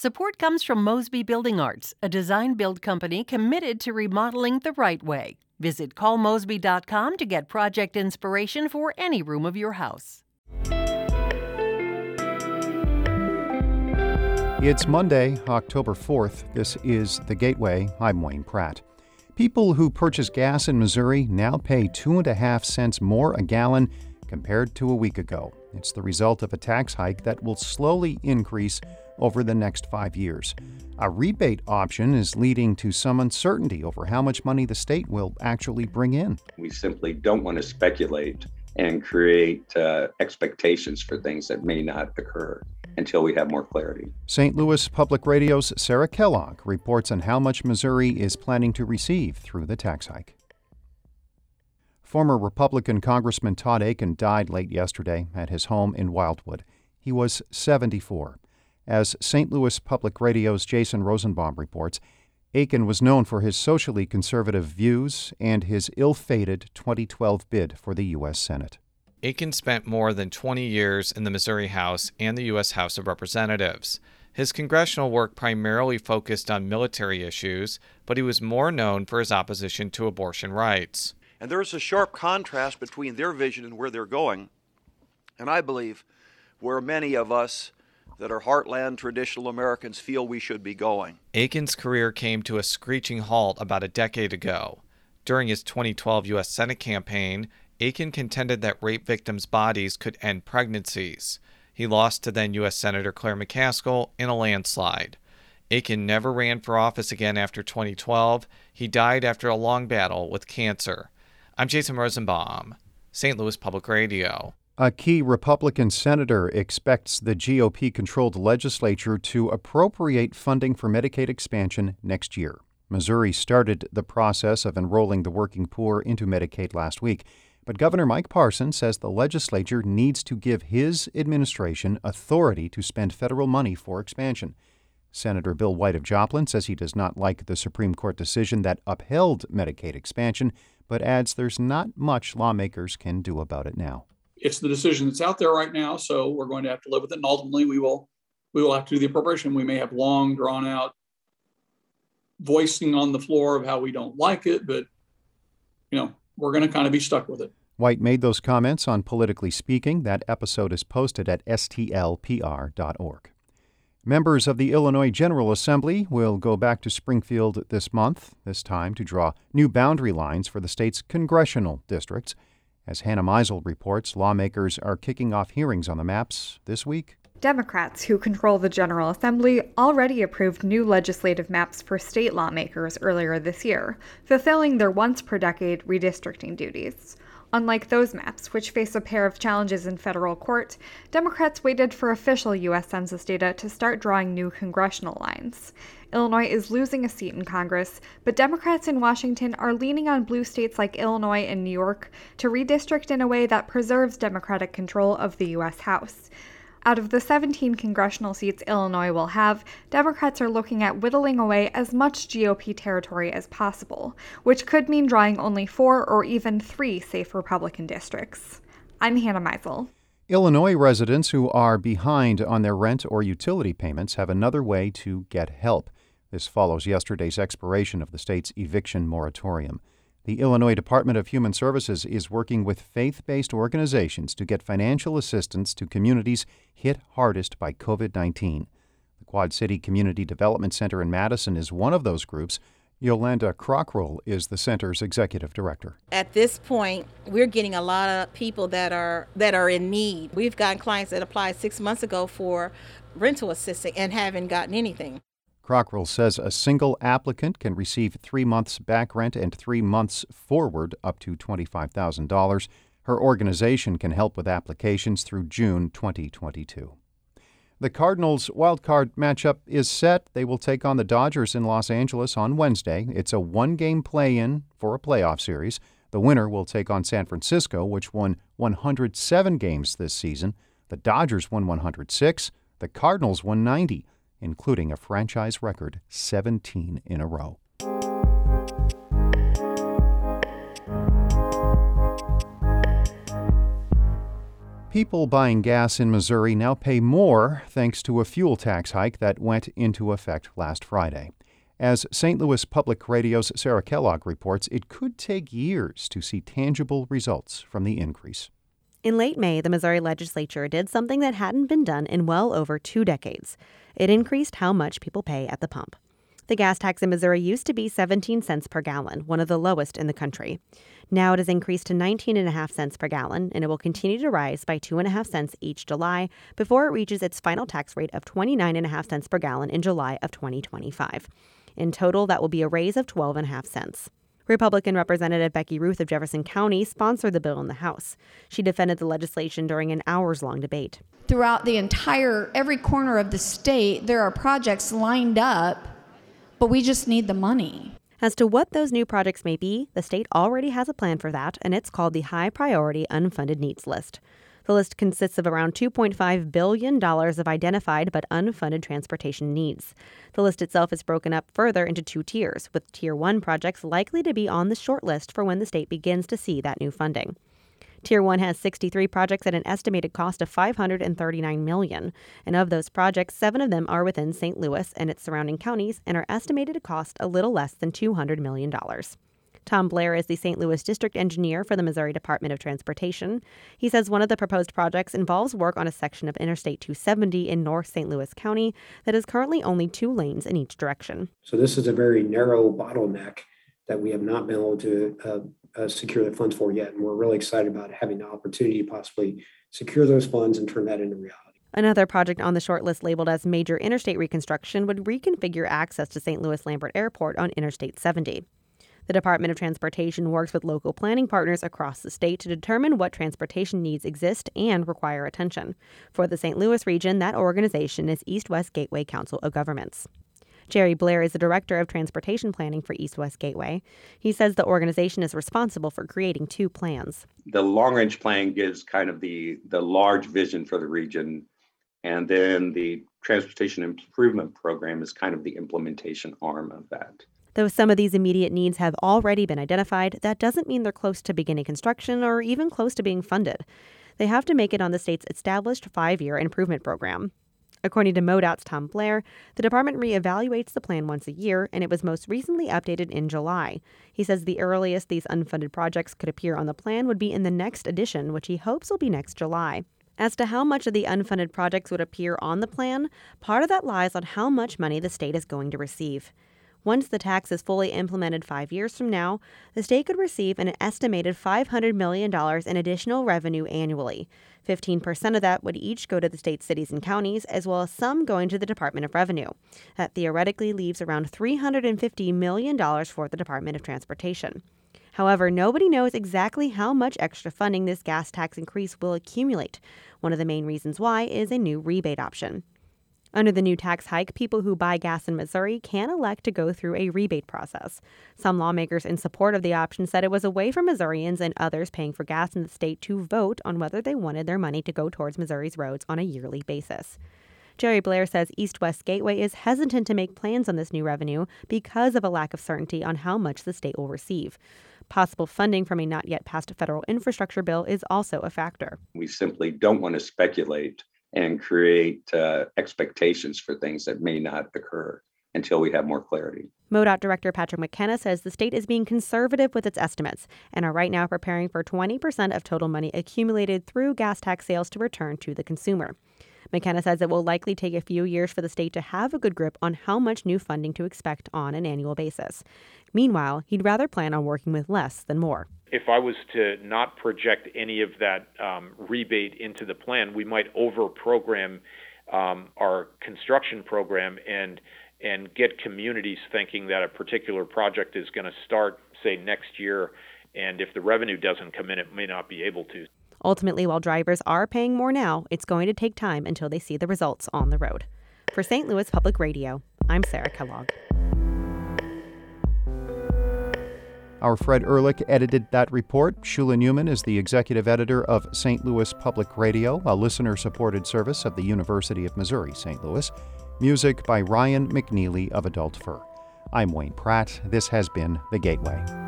Support comes from Mosby Building Arts, a design build company committed to remodeling the right way. Visit callmosby.com to get project inspiration for any room of your house. It's Monday, October 4th. This is The Gateway. I'm Wayne Pratt. People who purchase gas in Missouri now pay two and a half cents more a gallon compared to a week ago. It's the result of a tax hike that will slowly increase over the next five years. A rebate option is leading to some uncertainty over how much money the state will actually bring in. We simply don't want to speculate and create uh, expectations for things that may not occur until we have more clarity. St. Louis Public Radio's Sarah Kellogg reports on how much Missouri is planning to receive through the tax hike. Former Republican Congressman Todd Akin died late yesterday at his home in Wildwood. He was 74. As St. Louis Public Radio's Jason Rosenbaum reports, Akin was known for his socially conservative views and his ill fated 2012 bid for the U.S. Senate. Akin spent more than 20 years in the Missouri House and the U.S. House of Representatives. His congressional work primarily focused on military issues, but he was more known for his opposition to abortion rights. And there is a sharp contrast between their vision and where they're going. And I believe where many of us that are heartland traditional Americans feel we should be going. Akin's career came to a screeching halt about a decade ago. During his 2012 U.S. Senate campaign, Akin contended that rape victims' bodies could end pregnancies. He lost to then U.S. Senator Claire McCaskill in a landslide. Akin never ran for office again after 2012. He died after a long battle with cancer. I'm Jason Rosenbaum, St. Louis Public Radio. A key Republican senator expects the GOP controlled legislature to appropriate funding for Medicaid expansion next year. Missouri started the process of enrolling the working poor into Medicaid last week, but Governor Mike Parson says the legislature needs to give his administration authority to spend federal money for expansion. Senator Bill White of Joplin says he does not like the Supreme Court decision that upheld Medicaid expansion, but adds there's not much lawmakers can do about it now. It's the decision that's out there right now, so we're going to have to live with it. And ultimately, we will we will have to do the appropriation. We may have long drawn out voicing on the floor of how we don't like it, but you know we're going to kind of be stuck with it. White made those comments on Politically Speaking. That episode is posted at stlpr.org. Members of the Illinois General Assembly will go back to Springfield this month, this time to draw new boundary lines for the state's congressional districts. As Hannah Meisel reports, lawmakers are kicking off hearings on the maps this week. Democrats, who control the General Assembly, already approved new legislative maps for state lawmakers earlier this year, fulfilling their once per decade redistricting duties. Unlike those maps, which face a pair of challenges in federal court, Democrats waited for official U.S. Census data to start drawing new congressional lines. Illinois is losing a seat in Congress, but Democrats in Washington are leaning on blue states like Illinois and New York to redistrict in a way that preserves Democratic control of the U.S. House. Out of the 17 congressional seats Illinois will have, Democrats are looking at whittling away as much GOP territory as possible, which could mean drawing only four or even three safe Republican districts. I'm Hannah Meisel. Illinois residents who are behind on their rent or utility payments have another way to get help. This follows yesterday's expiration of the state's eviction moratorium. The Illinois Department of Human Services is working with faith based organizations to get financial assistance to communities hit hardest by COVID 19. The Quad City Community Development Center in Madison is one of those groups. Yolanda Crockroll is the center's executive director. At this point, we're getting a lot of people that are that are in need. We've gotten clients that applied six months ago for rental assistance and haven't gotten anything. Crockroll says a single applicant can receive three months back rent and three months forward up to $25,000. Her organization can help with applications through June 2022. The Cardinals' wildcard matchup is set. They will take on the Dodgers in Los Angeles on Wednesday. It's a one game play in for a playoff series. The winner will take on San Francisco, which won 107 games this season. The Dodgers won 106. The Cardinals won 90 including a franchise record 17 in a row. People buying gas in Missouri now pay more thanks to a fuel tax hike that went into effect last Friday. As St. Louis Public Radio's Sarah Kellogg reports, it could take years to see tangible results from the increase. In late May, the Missouri legislature did something that hadn't been done in well over two decades. It increased how much people pay at the pump. The gas tax in Missouri used to be 17 cents per gallon, one of the lowest in the country. Now it has increased to 19.5 cents per gallon, and it will continue to rise by 2.5 cents each July before it reaches its final tax rate of 29.5 cents per gallon in July of 2025. In total, that will be a raise of 12.5 cents. Republican Representative Becky Ruth of Jefferson County sponsored the bill in the House. She defended the legislation during an hours long debate. Throughout the entire, every corner of the state, there are projects lined up but we just need the money. As to what those new projects may be, the state already has a plan for that, and it's called the High Priority Unfunded Needs List. The list consists of around $2.5 billion of identified but unfunded transportation needs. The list itself is broken up further into two tiers, with Tier 1 projects likely to be on the short list for when the state begins to see that new funding. Tier 1 has 63 projects at an estimated cost of 539 million, and of those projects, 7 of them are within St. Louis and its surrounding counties and are estimated to cost a little less than 200 million dollars. Tom Blair is the St. Louis District Engineer for the Missouri Department of Transportation. He says one of the proposed projects involves work on a section of Interstate 270 in North St. Louis County that is currently only two lanes in each direction. So, this is a very narrow bottleneck that we have not been able to uh, uh, secure the funds for yet. And we're really excited about having the opportunity to possibly secure those funds and turn that into reality. Another project on the short list labeled as major interstate reconstruction would reconfigure access to St. Louis Lambert Airport on Interstate 70. The Department of Transportation works with local planning partners across the state to determine what transportation needs exist and require attention. For the St. Louis region, that organization is East West Gateway Council of Governments. Jerry Blair is the director of transportation planning for East West Gateway. He says the organization is responsible for creating two plans. The long range plan gives kind of the, the large vision for the region, and then the transportation improvement program is kind of the implementation arm of that. Though some of these immediate needs have already been identified, that doesn't mean they're close to beginning construction or even close to being funded. They have to make it on the state's established five year improvement program. According to MoDOT's Tom Blair, the department reevaluates the plan once a year, and it was most recently updated in July. He says the earliest these unfunded projects could appear on the plan would be in the next edition, which he hopes will be next July. As to how much of the unfunded projects would appear on the plan, part of that lies on how much money the state is going to receive. Once the tax is fully implemented five years from now, the state could receive an estimated $500 million in additional revenue annually. 15% of that would each go to the state's cities and counties, as well as some going to the Department of Revenue. That theoretically leaves around $350 million for the Department of Transportation. However, nobody knows exactly how much extra funding this gas tax increase will accumulate. One of the main reasons why is a new rebate option. Under the new tax hike, people who buy gas in Missouri can elect to go through a rebate process. Some lawmakers in support of the option said it was a way for Missourians and others paying for gas in the state to vote on whether they wanted their money to go towards Missouri's roads on a yearly basis. Jerry Blair says East West Gateway is hesitant to make plans on this new revenue because of a lack of certainty on how much the state will receive. Possible funding from a not yet passed federal infrastructure bill is also a factor. We simply don't want to speculate and create uh, expectations for things that may not occur until we have more clarity. MoDOT Director Patrick McKenna says the state is being conservative with its estimates and are right now preparing for 20% of total money accumulated through gas tax sales to return to the consumer. McKenna says it will likely take a few years for the state to have a good grip on how much new funding to expect on an annual basis. Meanwhile, he'd rather plan on working with less than more if I was to not project any of that um, rebate into the plan, we might over program um, our construction program and and get communities thinking that a particular project is going to start, say, next year, and if the revenue doesn't come in, it may not be able to. Ultimately, while drivers are paying more now, it's going to take time until they see the results on the road. For St. Louis Public Radio, I'm Sarah Kellogg. Our Fred Ehrlich edited that report. Shula Neuman is the executive editor of St. Louis Public Radio, a listener supported service of the University of Missouri St. Louis. Music by Ryan McNeely of Adult Fur. I'm Wayne Pratt. This has been The Gateway.